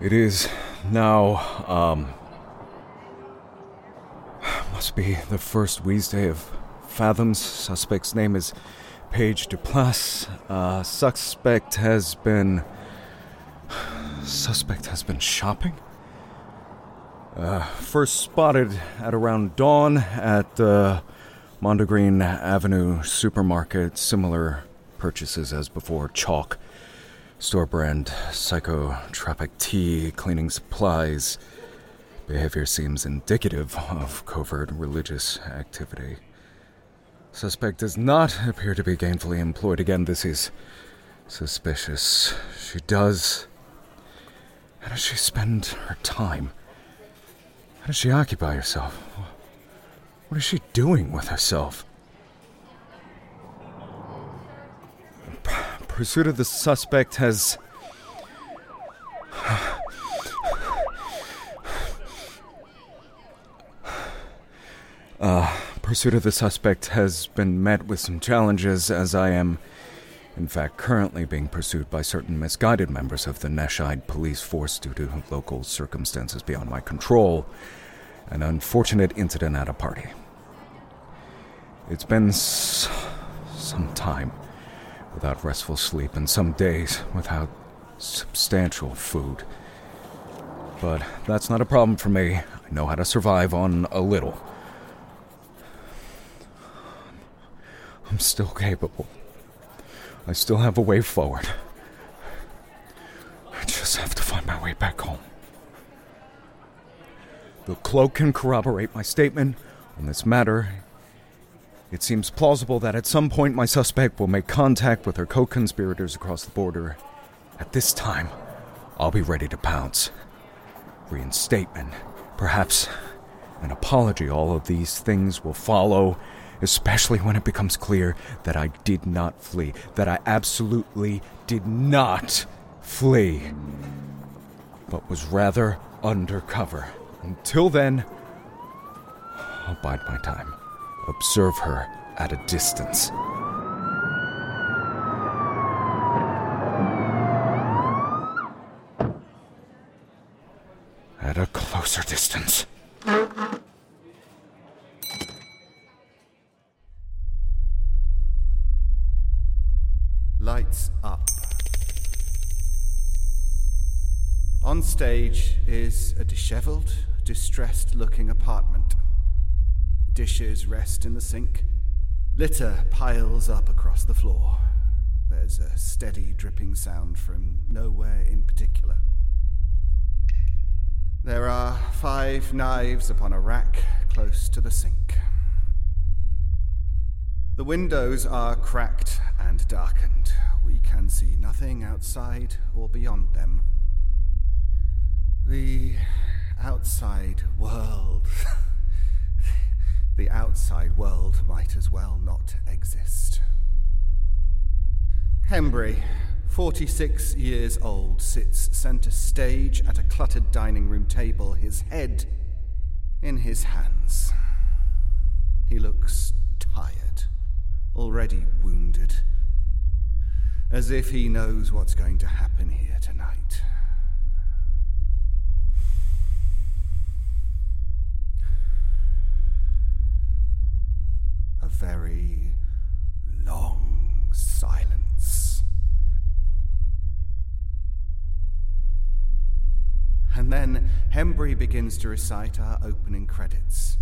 It is now, um. Must be the first Wednesday of Fathoms. Suspect's name is Paige Duplass. Uh, suspect has been. Suspect has been shopping? Uh, first spotted at around dawn at the Mondegreen Avenue supermarket. Similar purchases as before chalk, store brand psychotropic tea, cleaning supplies. Behavior seems indicative of covert religious activity. Suspect does not appear to be gainfully employed. Again, this is suspicious. She does. How does she spend her time? How does she occupy herself? What is she doing with herself? Pursuit of the suspect has. Uh, pursuit of the suspect has been met with some challenges, as I am, in fact, currently being pursued by certain misguided members of the Neshide police force due to local circumstances beyond my control. An unfortunate incident at a party. It's been s- some time without restful sleep and some days without substantial food. But that's not a problem for me. I know how to survive on a little. I'm still capable. I still have a way forward. I just have to find my way back home. The cloak can corroborate my statement on this matter. It seems plausible that at some point my suspect will make contact with her co conspirators across the border. At this time, I'll be ready to pounce. Reinstatement, perhaps an apology, all of these things will follow, especially when it becomes clear that I did not flee, that I absolutely did not flee, but was rather undercover. Until then, I'll bide my time. Observe her at a distance. At a closer distance. Lights up. On stage is a disheveled, distressed looking apartment. Dishes rest in the sink. Litter piles up across the floor. There's a steady dripping sound from nowhere in particular. There are five knives upon a rack close to the sink. The windows are cracked and darkened. We can see nothing outside or beyond them. The outside world. the outside world might as well not exist. Hembry, 46 years old, sits center stage at a cluttered dining room table, his head in his hands. He looks tired, already wounded, as if he knows what's going to happen here tonight. A very long silence. And then Hembry begins to recite our opening credits.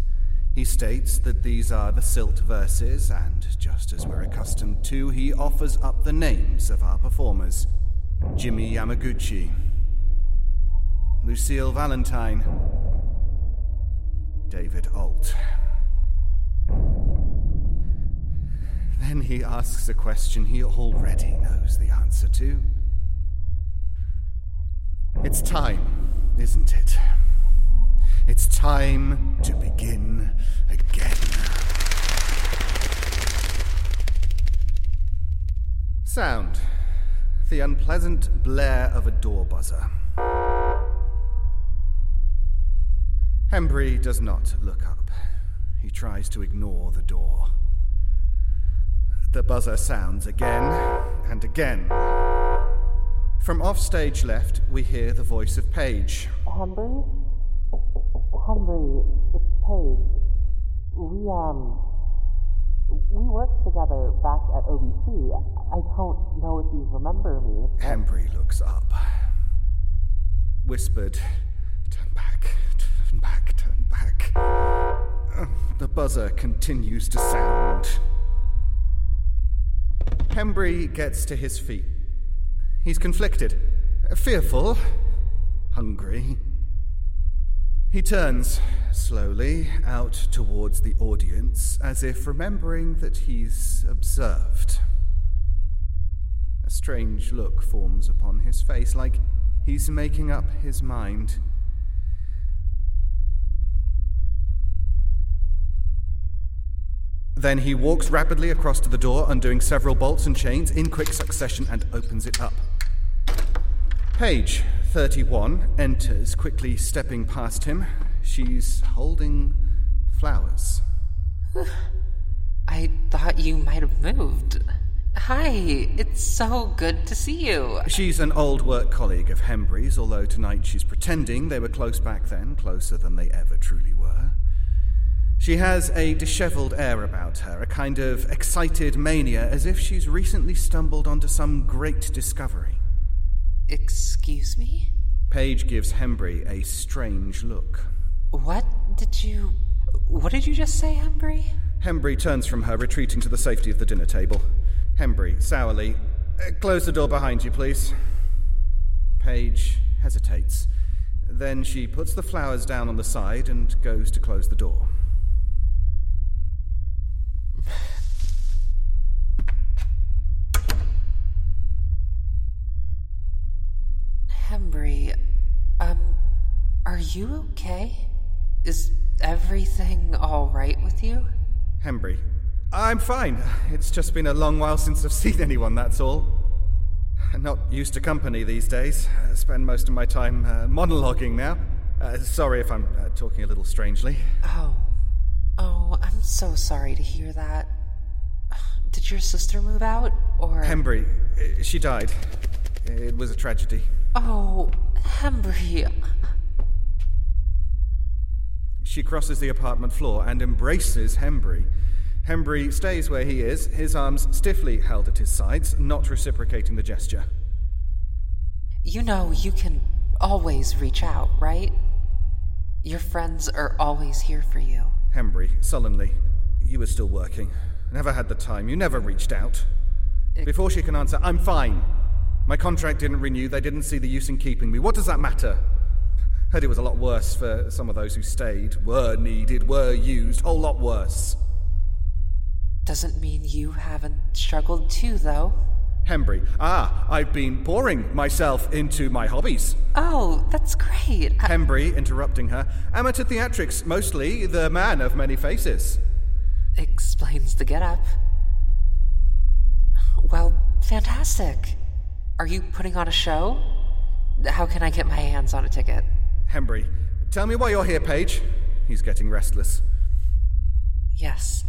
He states that these are the Silt verses, and just as we're accustomed to, he offers up the names of our performers Jimmie Yamaguchi, Lucille Valentine, David Ault. Then he asks a question he already knows the answer to. It's time, isn't it? It's time to begin again. Sound. The unpleasant blare of a door buzzer. Hembry does not look up. He tries to ignore the door. The buzzer sounds again and again. From offstage left, we hear the voice of Paige. Hembry? Hembry, it's Paige. We, um, we worked together back at OBC. I don't know if you remember me. but- Hembry looks up. Whispered, Turn back, turn back, turn back. Uh, The buzzer continues to sound. Hembry gets to his feet. He's conflicted, fearful, hungry. He turns slowly out towards the audience as if remembering that he's observed. A strange look forms upon his face, like he's making up his mind. Then he walks rapidly across to the door, undoing several bolts and chains in quick succession and opens it up. Paige 31 enters, quickly stepping past him. She's holding flowers. I thought you might have moved. Hi, it's so good to see you. She's an old work colleague of Hembry's, although tonight she's pretending they were close back then, closer than they ever truly were. She has a disheveled air about her, a kind of excited mania, as if she's recently stumbled onto some great discovery. Excuse me? Paige gives Hembry a strange look. What did you. What did you just say, Hembry? Hembry turns from her, retreating to the safety of the dinner table. Hembry, sourly, "Uh, close the door behind you, please. Paige hesitates. Then she puts the flowers down on the side and goes to close the door. Hembry, um, are you okay? Is everything all right with you? Hembry, I'm fine. It's just been a long while since I've seen anyone, that's all. I'm not used to company these days. I spend most of my time uh, monologuing now. Uh, sorry if I'm uh, talking a little strangely. Oh. Oh, I'm so sorry to hear that. Did your sister move out? Or. Hembry, uh, she died. It was a tragedy. Oh, Hembry. She crosses the apartment floor and embraces Hembry. Hembry stays where he is, his arms stiffly held at his sides, not reciprocating the gesture. You know you can always reach out, right? Your friends are always here for you. Hembry, sullenly, you were still working. Never had the time. You never reached out. Before she can answer, I'm fine. My contract didn't renew. They didn't see the use in keeping me. What does that matter? Heard it was a lot worse for some of those who stayed, were needed, were used. A whole lot worse. Doesn't mean you haven't struggled too, though. Hembry, ah, I've been pouring myself into my hobbies. Oh, that's great. I- Hembry, interrupting her, amateur theatrics, mostly the man of many faces. explains the get up. Well, fantastic. Are you putting on a show? How can I get my hands on a ticket? Hembry, tell me why you're here, Paige. He's getting restless. Yes.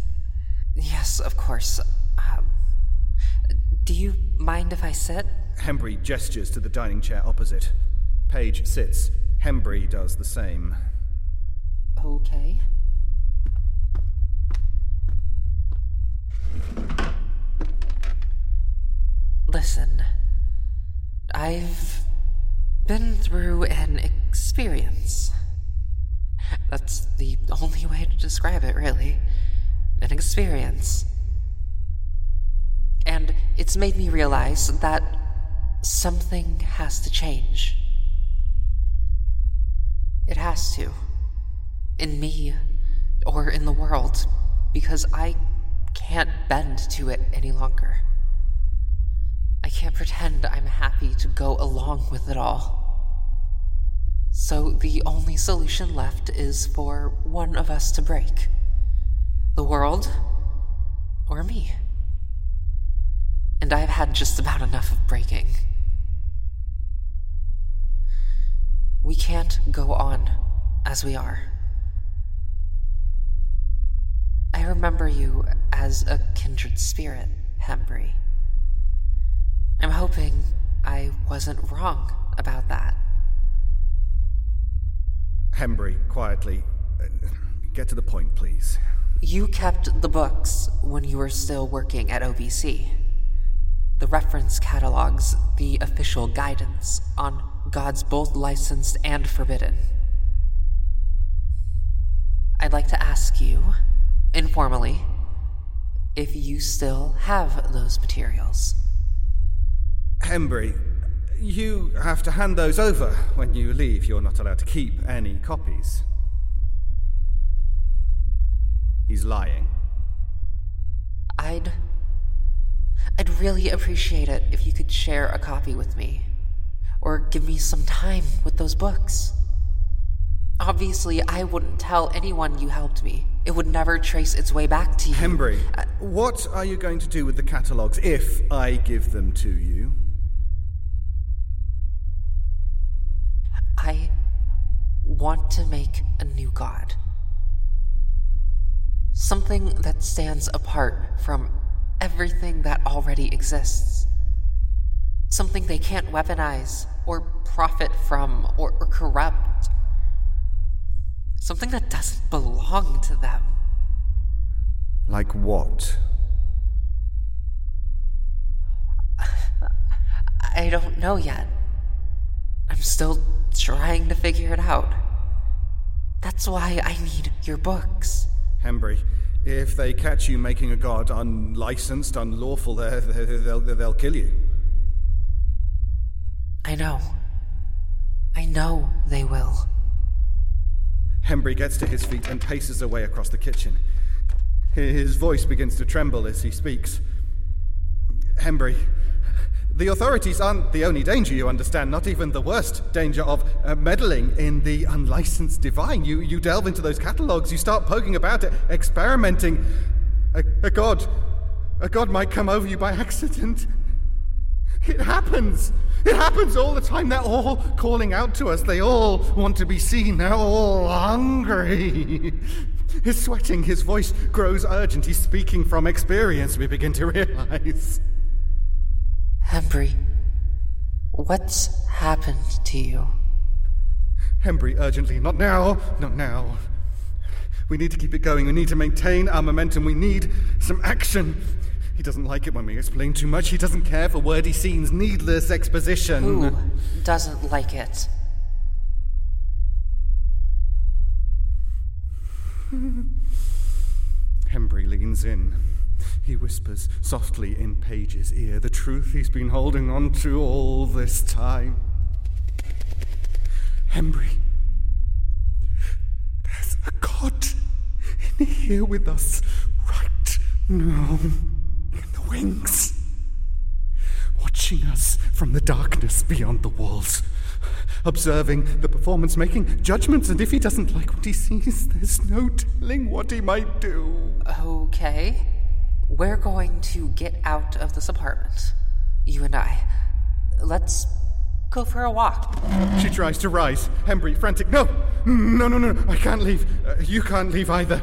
Yes, of course. Um, do you mind if I sit? Hembry gestures to the dining chair opposite. Paige sits. Hembry does the same. Okay. Listen, I've been through an experience. That's the only way to describe it, really. An experience. And it's made me realize that something has to change. It has to. In me, or in the world, because I can't bend to it any longer. I can't pretend I'm happy to go along with it all. So the only solution left is for one of us to break the world or me. And I've had just about enough of breaking. We can't go on as we are. I remember you as a kindred spirit, Hembry. I'm hoping I wasn't wrong about that. Hembry, quietly. uh, Get to the point, please. You kept the books when you were still working at OBC. The reference catalogs, the official guidance on gods both licensed and forbidden. I'd like to ask you, informally, if you still have those materials. Hembry, you have to hand those over when you leave. You're not allowed to keep any copies. He's lying. I'd. I'd really appreciate it if you could share a copy with me. Or give me some time with those books. Obviously, I wouldn't tell anyone you helped me. It would never trace its way back to you. Hembry, Uh, what are you going to do with the catalogues if I give them to you? I want to make a new god. Something that stands apart from everything that already exists. Something they can't weaponize or profit from or, or corrupt. Something that doesn't belong to them. Like what? I don't know yet. I'm still trying to figure it out. That's why I need your books. Hembry, if they catch you making a god unlicensed, unlawful, they'll, they'll kill you. I know. I know they will. Hembry gets to his feet and paces away across the kitchen. His voice begins to tremble as he speaks. Hembry, the authorities aren't the only danger you understand, not even the worst danger of uh, meddling in the unlicensed divine. You, you delve into those catalogues, you start poking about it, experimenting. A, a god, a god might come over you by accident. It happens. It happens all the time. They're all calling out to us. They all want to be seen. They're all hungry. He's sweating. His voice grows urgent. He's speaking from experience, we begin to realize. Hembry, what's happened to you? Hembry, urgently. Not now. Not now. We need to keep it going. We need to maintain our momentum. We need some action. He doesn't like it when we explain too much. He doesn't care for wordy scenes, needless exposition. Who doesn't like it? Hembry leans in. He whispers softly in Paige's ear the truth he's been holding on to all this time. Hembry, there's a god in here with us right now, in the wings, watching us from the darkness beyond the walls. Observing the performance, making judgments, and if he doesn't like what he sees, there's no telling what he might do. Okay. We're going to get out of this apartment. You and I. Let's go for a walk. She tries to rise. Hembry, frantic. No! No, no, no, I can't leave. Uh, you can't leave either.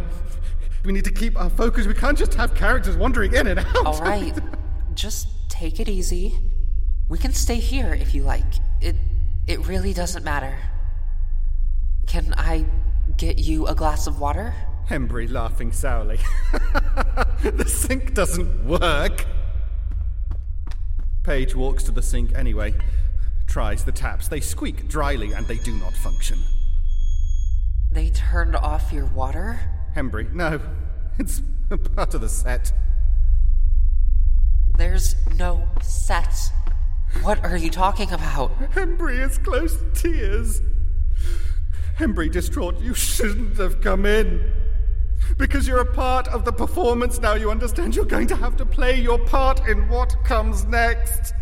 We need to keep our focus. We can't just have characters wandering in and out. All right. just take it easy. We can stay here if you like. It it really doesn't matter. Can I get you a glass of water? Hembry laughing sourly. the sink doesn't work. Paige walks to the sink anyway. Tries the taps. They squeak dryly and they do not function. They turned off your water? Hembry, no. It's part of the set. There's no set. What are you talking about? Hembry is close to tears. Hembry, distraught, you shouldn't have come in. Because you're a part of the performance now, you understand you're going to have to play your part in what comes next.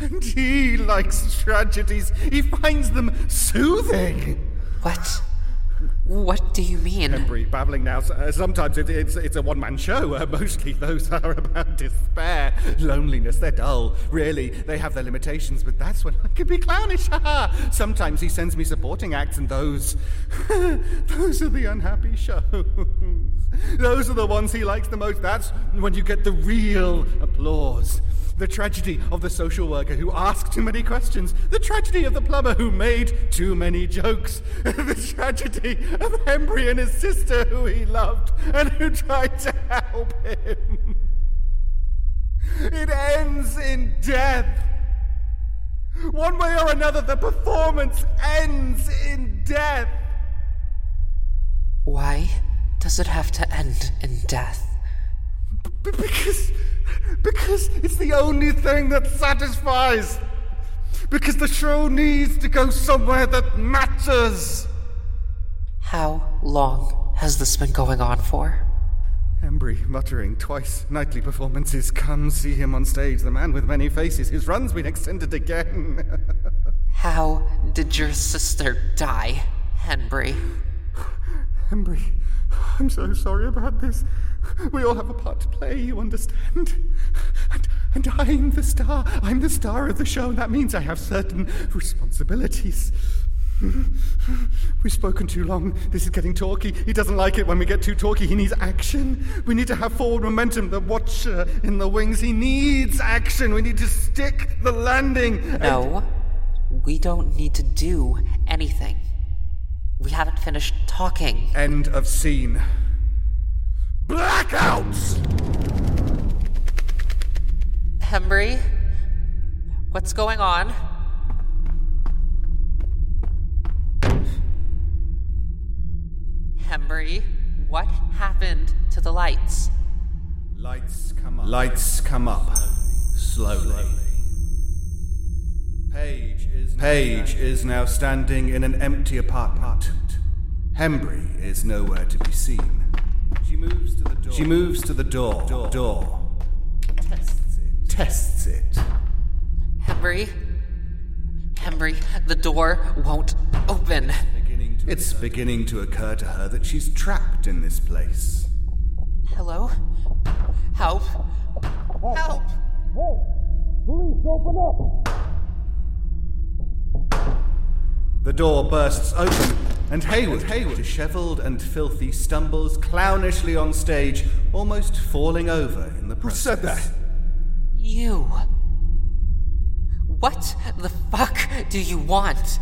And he likes tragedies, he finds them soothing. What? What do you mean? Hembry, babbling now. Uh, sometimes it, it's, it's a one man show. Uh, mostly those are about despair, loneliness. They're dull. Really, they have their limitations, but that's when I can be clownish. Sometimes he sends me supporting acts, and those. those are the unhappy shows. those are the ones he likes the most. That's when you get the real applause. The tragedy of the social worker who asked too many questions. The tragedy of the plumber who made too many jokes. the tragedy of Hembry and his sister who he loved and who tried to help him. It ends in death. One way or another, the performance ends in death. Why does it have to end in death? B- because because it's the only thing that satisfies. Because the show needs to go somewhere that matters. How long has this been going on for? Hembry muttering twice nightly performances. Come see him on stage, the man with many faces. His run's been extended again. How did your sister die, Henry? Hembry, I'm so sorry about this. We all have a part to play, you understand? And, and I'm the star. I'm the star of the show, and that means I have certain responsibilities. We've spoken too long. This is getting talky. He doesn't like it when we get too talky. He needs action. We need to have forward momentum. The watcher in the wings, he needs action. We need to stick the landing. No, we don't need to do anything. We haven't finished talking. End of scene. Blackouts! Hembry, what's going on? Hembry, what happened to the lights? Lights come up. Lights come up. Slowly. Paige is, Paige is now standing in an empty apartment. Hembry is nowhere to be seen. She moves to the door. She moves to the door. Door. door. Tests it. Tests it. Hembry? Hembry, the door won't open. It's beginning to occur to her that she's trapped in this place. Hello? Help! Help! Please open up! The door bursts open, and Hayward, Hayward, disheveled and filthy, stumbles clownishly on stage, almost falling over in the process. Who said that? You. What the fuck do you want?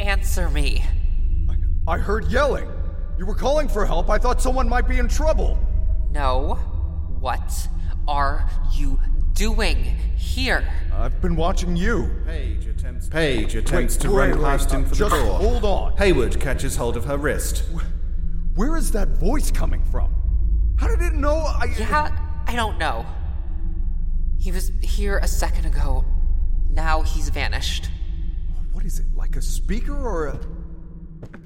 Answer me. I, I heard yelling. You were calling for help. I thought someone might be in trouble. No. What are you doing here? I've been watching you. Paige attempts, Paige attempts Wait, to wait, run past him for the door. hold on. Hayward catches hold of her wrist. Where is that voice coming from? How did it know I. Yeah, I don't know. He was here a second ago. Now he's vanished. What is it, like a speaker or a.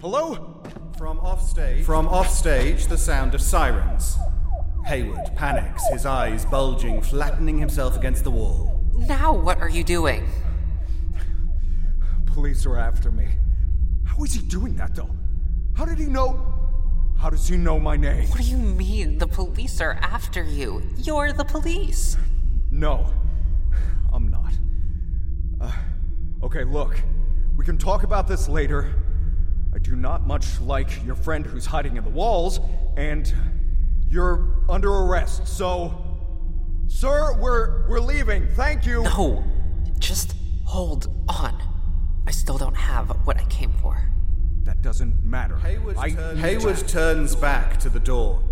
Hello? From offstage, from offstage, the sound of sirens. Hayward panics, his eyes bulging, flattening himself against the wall. Now what are you doing? Police are after me. How is he doing that, though? How did he know? How does he know my name? What do you mean the police are after you? You're the police. No, I'm not. Uh, okay, look, we can talk about this later. I do not much like your friend who's hiding in the walls, and you're under arrest, so. Sir, we're, we're leaving. Thank you. No, just hold on. I still don't have what I came for. That doesn't matter. Hayward, I- turns, Hayward turns back to the door.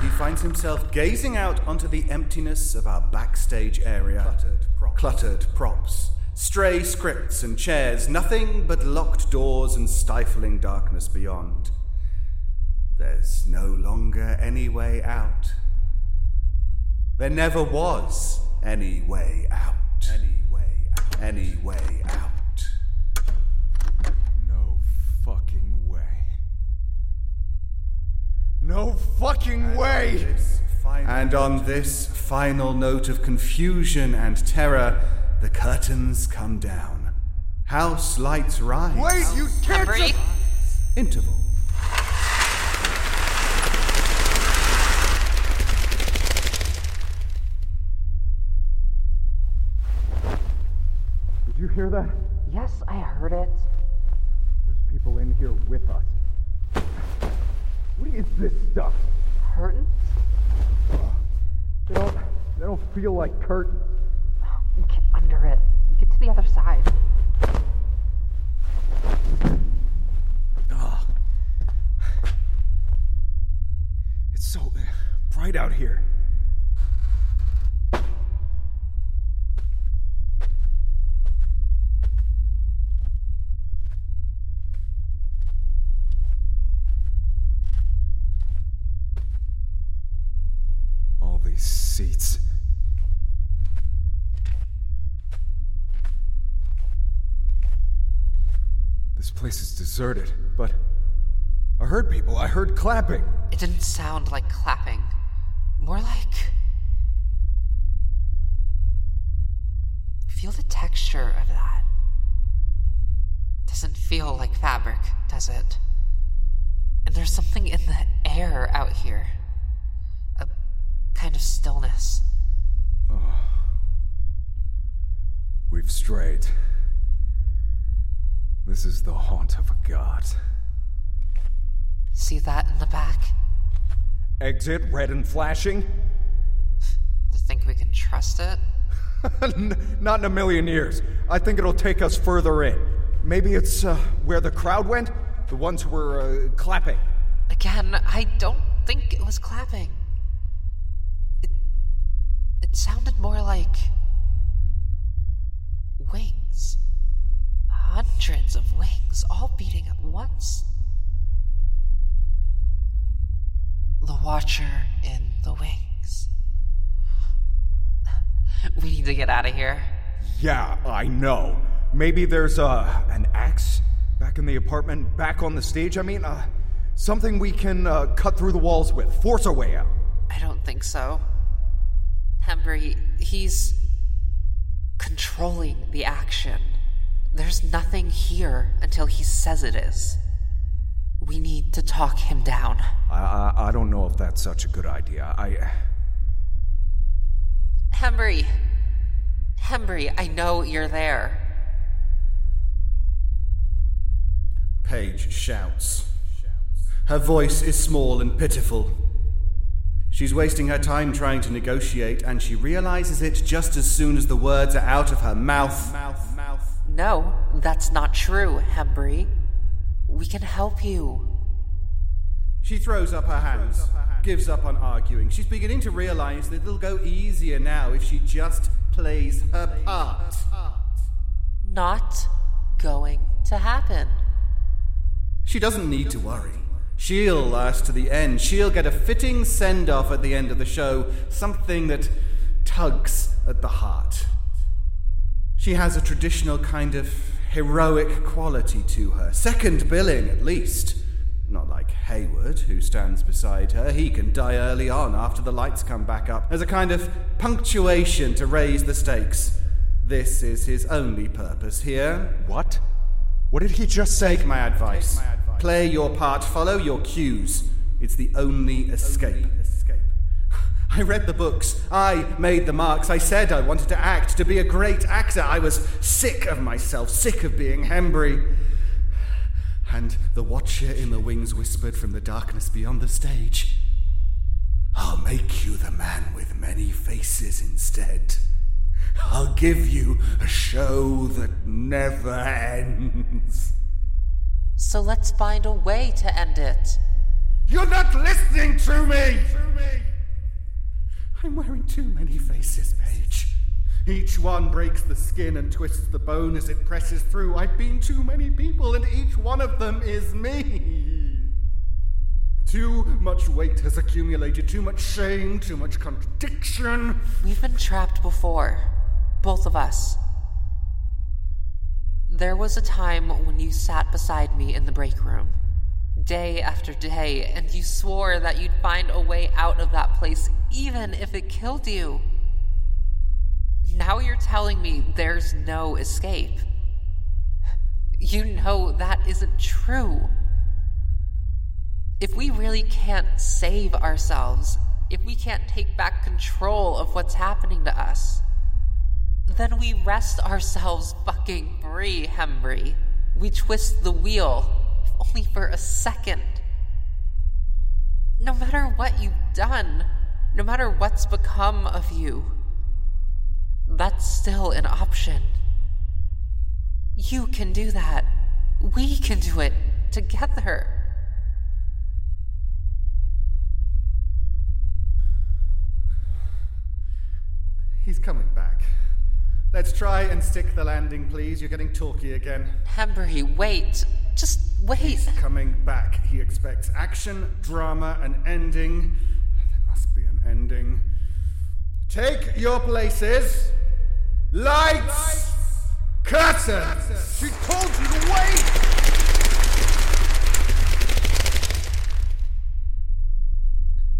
He finds himself gazing out onto the emptiness of our backstage area. Cluttered props. Cluttered props. Stray scripts and chairs, nothing but locked doors and stifling darkness beyond. There's no longer any way out. There never was any way out. Any way out. Any way out. No fucking way. No fucking way! And on this final note of confusion and terror, the curtains come down. House lights rise. Wait, you can't Hembry? just- Interval. Did you hear that? Yes, I heard it. There's people in here with us. What is this stuff? Curtains? They don't, they don't feel like curtains. Get under it. Get to the other side. Ugh. It's so uh, bright out here. These seats. This place is deserted, but I heard people. I heard clapping. It didn't sound like clapping. More like. Feel the texture of that. Doesn't feel like fabric, does it? And there's something in the air out here. Kind of stillness. We've strayed. This is the haunt of a god. See that in the back? Exit red and flashing? To think we can trust it? Not in a million years. I think it'll take us further in. Maybe it's uh, where the crowd went? The ones who were uh, clapping. Again, I don't think it was clapping. It, sounded more like wings. Hundreds of wings, all beating at once. The Watcher in the wings. We need to get out of here. Yeah, I know. Maybe there's uh, an axe back in the apartment, back on the stage. I mean, uh, something we can uh, cut through the walls with, force our way out. I don't think so. Hembry, he's controlling the action. There's nothing here until he says it is. We need to talk him down. I, I, I don't know if that's such a good idea. I. Hembry! Hembry, I know you're there. Paige shouts. Her voice is small and pitiful. She's wasting her time trying to negotiate, and she realizes it just as soon as the words are out of her mouth. Mouth, mouth. No, that's not true, Hembry. We can help you. She throws up her hands, gives up on arguing. She's beginning to realize that it'll go easier now if she just plays her part. Not going to happen. She doesn't need to worry. She'll last to the end. She'll get a fitting send off at the end of the show, something that tugs at the heart. She has a traditional kind of heroic quality to her, second billing at least. Not like Hayward, who stands beside her. He can die early on after the lights come back up, as a kind of punctuation to raise the stakes. This is his only purpose here. What? What did he just say? Take my advice. Play your part, follow your cues. It's the only escape. Escape. I read the books. I made the marks. I said I wanted to act, to be a great actor. I was sick of myself, sick of being Hembry. And the watcher in the wings whispered from the darkness beyond the stage I'll make you the man with many faces instead. I'll give you a show that never ends. So let's find a way to end it. You're not listening to me! I'm wearing too many faces, Paige. Each one breaks the skin and twists the bone as it presses through. I've been too many people, and each one of them is me. Too much weight has accumulated, too much shame, too much contradiction. We've been trapped before, both of us. There was a time when you sat beside me in the break room, day after day, and you swore that you'd find a way out of that place even if it killed you. Now you're telling me there's no escape. You know that isn't true. If we really can't save ourselves, if we can't take back control of what's happening to us, then we rest ourselves fucking free, Hembry. We twist the wheel, if only for a second. No matter what you've done, no matter what's become of you, that's still an option. You can do that. We can do it together. He's coming back. Let's try and stick the landing, please. You're getting talky again. Hembry, wait. Just wait. He's coming back. He expects action, drama, an ending. There must be an ending. Take your places. Lights! Curtains! She told you to wait!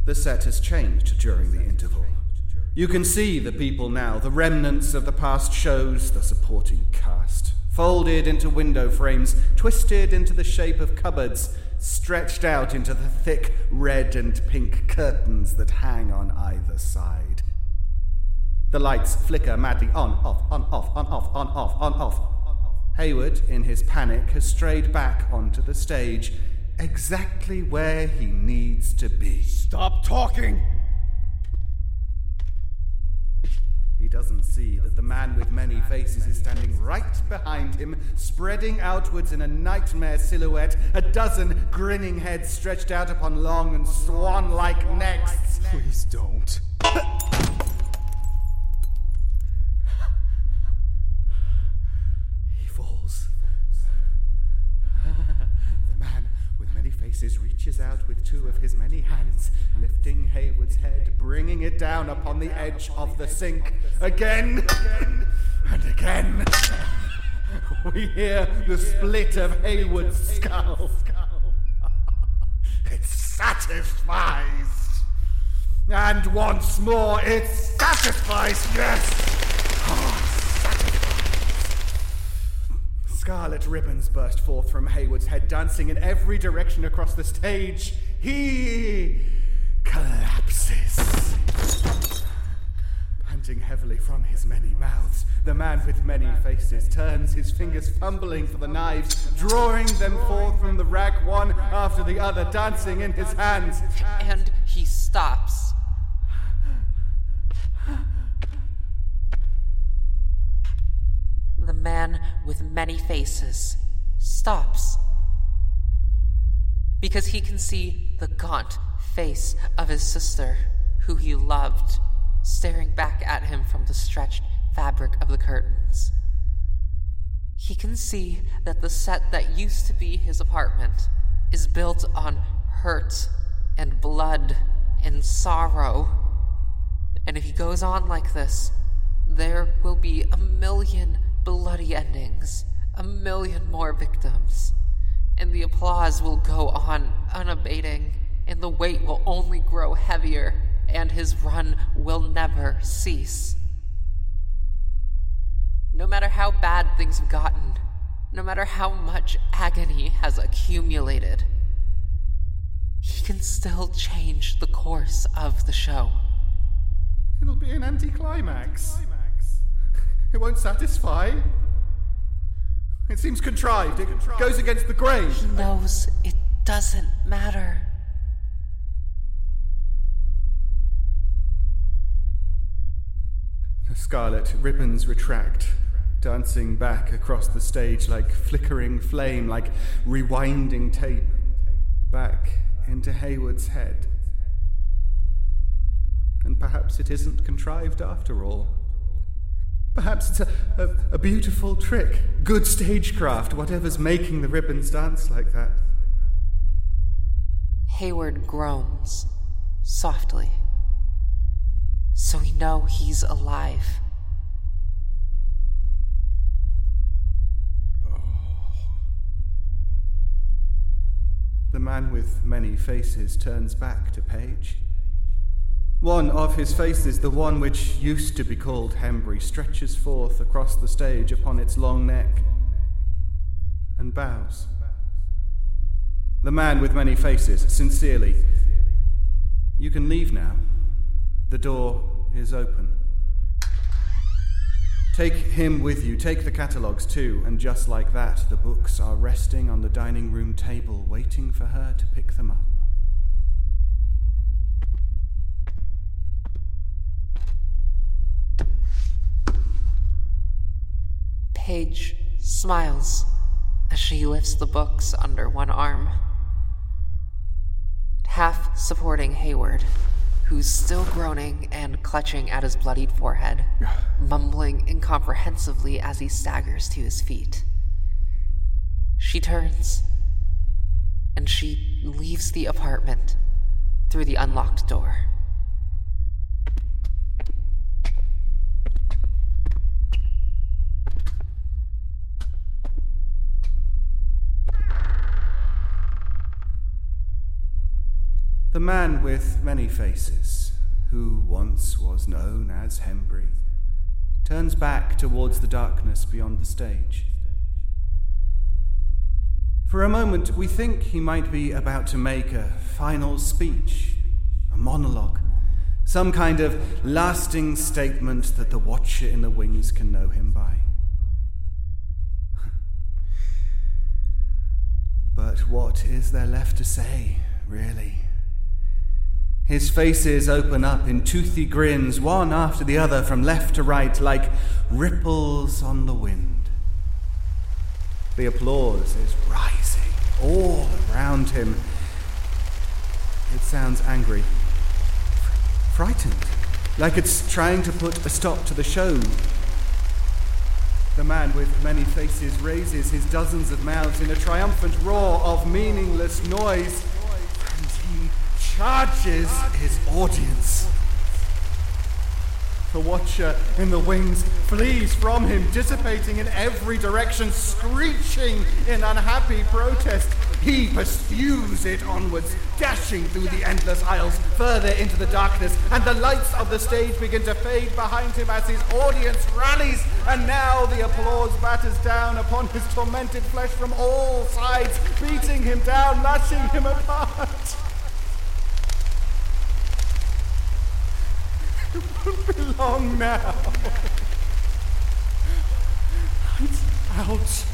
The set has changed during the interval. You can see the people now, the remnants of the past shows, the supporting cast, folded into window frames, twisted into the shape of cupboards, stretched out into the thick red and pink curtains that hang on either side. The lights flicker madly on, off, on, off, on, off, on, off, on, off. Hayward, in his panic, has strayed back onto the stage, exactly where he needs to be. Stop talking! He doesn't see that the man with many faces is standing right behind him, spreading outwards in a nightmare silhouette, a dozen grinning heads stretched out upon long and swan like necks. Please don't. He falls. The man with many faces reaches out two of his many hands, lifting Hayward's head, bringing it down upon the edge of the sink. Again and again. We hear the split of Hayward's skull. It satisfies. And once more, it satisfies, yes! Scarlet ribbons burst forth from Hayward's head, dancing in every direction across the stage. He collapses. Panting heavily from his many mouths, the man with many faces turns, his fingers fumbling for the knives, drawing them forth from the rack one after the other, dancing in his hands. And he stops. The man with many faces stops. Because he can see the gaunt face of his sister, who he loved, staring back at him from the stretched fabric of the curtains. He can see that the set that used to be his apartment is built on hurt and blood and sorrow. And if he goes on like this, there will be a million bloody endings, a million more victims, and the applause will go on unabating, and the weight will only grow heavier, and his run will never cease. No matter how bad things have gotten, no matter how much agony has accumulated, he can still change the course of the show. It'll be an anticlimax. It won't satisfy. It seems contrived. It goes against the grain. He knows it doesn't matter. The scarlet ribbons retract, dancing back across the stage like flickering flame, like rewinding tape, back into Hayward's head. And perhaps it isn't contrived after all. Perhaps it's a, a, a, beautiful trick, good stagecraft, whatever's making the ribbons dance like that. Hayward groans softly, so we know he's alive. Oh. The man with many faces turns back to Paige. One of his faces, the one which used to be called Hembry, stretches forth across the stage upon its long neck and bows. The man with many faces, sincerely, you can leave now. The door is open. Take him with you, take the catalogues too, and just like that, the books are resting on the dining room table, waiting for her to pick them up. Paige smiles as she lifts the books under one arm, half supporting Hayward, who's still groaning and clutching at his bloodied forehead, mumbling incomprehensibly as he staggers to his feet. She turns and she leaves the apartment through the unlocked door. Man with many faces, who once was known as Hembry, turns back towards the darkness beyond the stage. For a moment, we think he might be about to make a final speech, a monologue, some kind of lasting statement that the watcher in the wings can know him by. but what is there left to say, really? His faces open up in toothy grins, one after the other, from left to right, like ripples on the wind. The applause is rising all around him. It sounds angry, frightened, like it's trying to put a stop to the show. The man with many faces raises his dozens of mouths in a triumphant roar of meaningless noise charges his audience. The watcher in the wings flees from him, dissipating in every direction, screeching in unhappy protest. He pursues it onwards, dashing through the endless aisles, further into the darkness, and the lights of the stage begin to fade behind him as his audience rallies, and now the applause batters down upon his tormented flesh from all sides, beating him down, lashing him apart. Won't be long now. Lights out.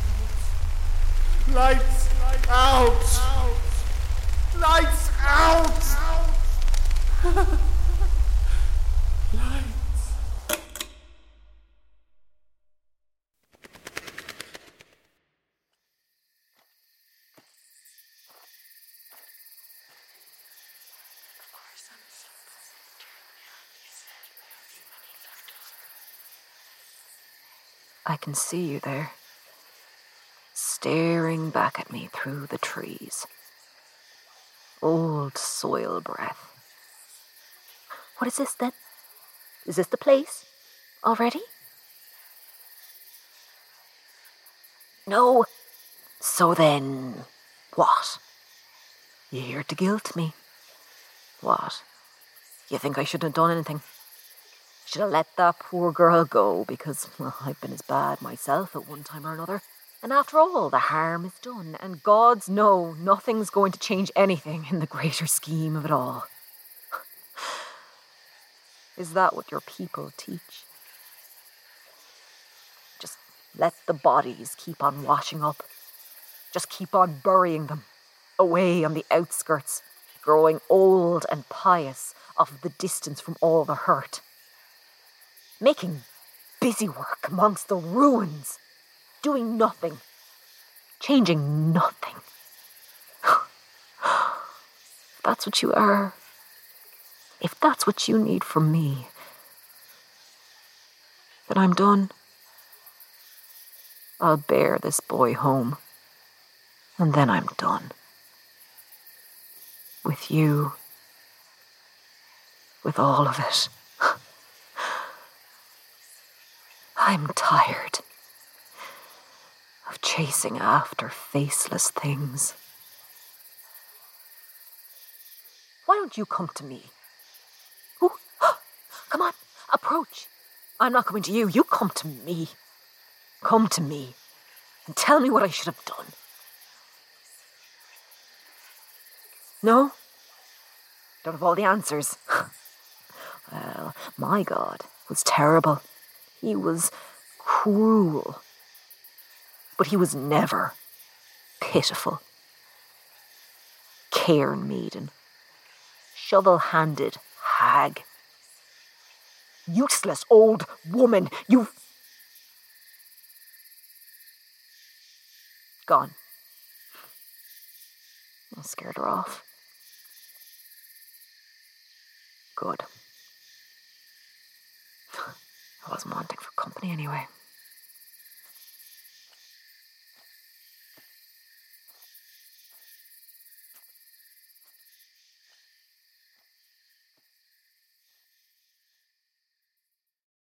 Lights out. Lights out. Lights. Can see you there, staring back at me through the trees. Old soil breath. What is this then? Is this the place? Already? No. So then, what? You here to guilt me? What? You think I shouldn't have done anything? Should have let that poor girl go because well, I've been as bad myself at one time or another. And after all, the harm is done, and gods know nothing's going to change anything in the greater scheme of it all. Is that what your people teach? Just let the bodies keep on washing up. Just keep on burying them away on the outskirts, growing old and pious off of the distance from all the hurt. Making busy work amongst the ruins, doing nothing, changing nothing. that's what you are, if that's what you need from me, then I'm done. I'll bear this boy home, and then I'm done. With you, with all of it. I'm tired of chasing after faceless things. Why don't you come to me? Ooh, come on, approach. I'm not coming to you. You come to me. Come to me and tell me what I should have done. No? Don't have all the answers. well, my God was terrible. He was cruel. But he was never pitiful. Cairn maiden. Shovel handed hag. Useless old woman. You've. Gone. I scared her off. Good. I wasn't wanting for company anyway.